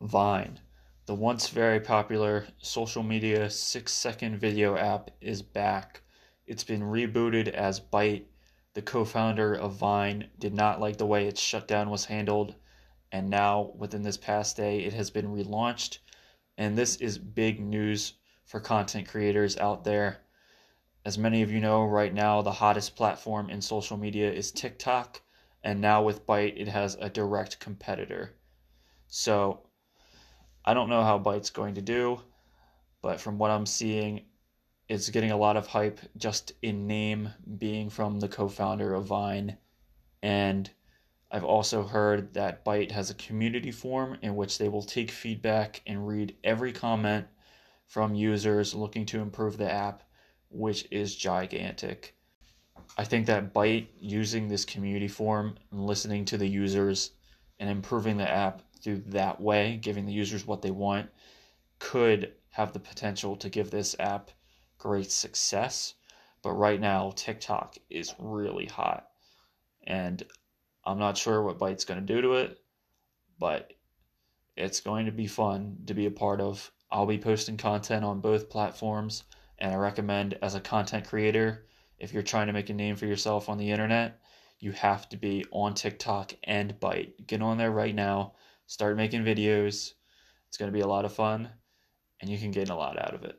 Vine, the once very popular social media six second video app, is back. It's been rebooted as Byte. The co founder of Vine did not like the way its shutdown was handled, and now, within this past day, it has been relaunched. And this is big news for content creators out there. As many of you know, right now, the hottest platform in social media is TikTok, and now with Byte, it has a direct competitor. So, I don't know how Byte's going to do, but from what I'm seeing, it's getting a lot of hype just in name, being from the co founder of Vine. And I've also heard that Byte has a community forum in which they will take feedback and read every comment from users looking to improve the app, which is gigantic. I think that Byte using this community forum and listening to the users and improving the app through that way, giving the users what they want, could have the potential to give this app great success. But right now, TikTok is really hot. And I'm not sure what Byte's going to do to it, but it's going to be fun to be a part of. I'll be posting content on both platforms, and I recommend as a content creator, if you're trying to make a name for yourself on the internet, you have to be on TikTok and Byte. Get on there right now start making videos. It's going to be a lot of fun, and you can gain a lot out of it.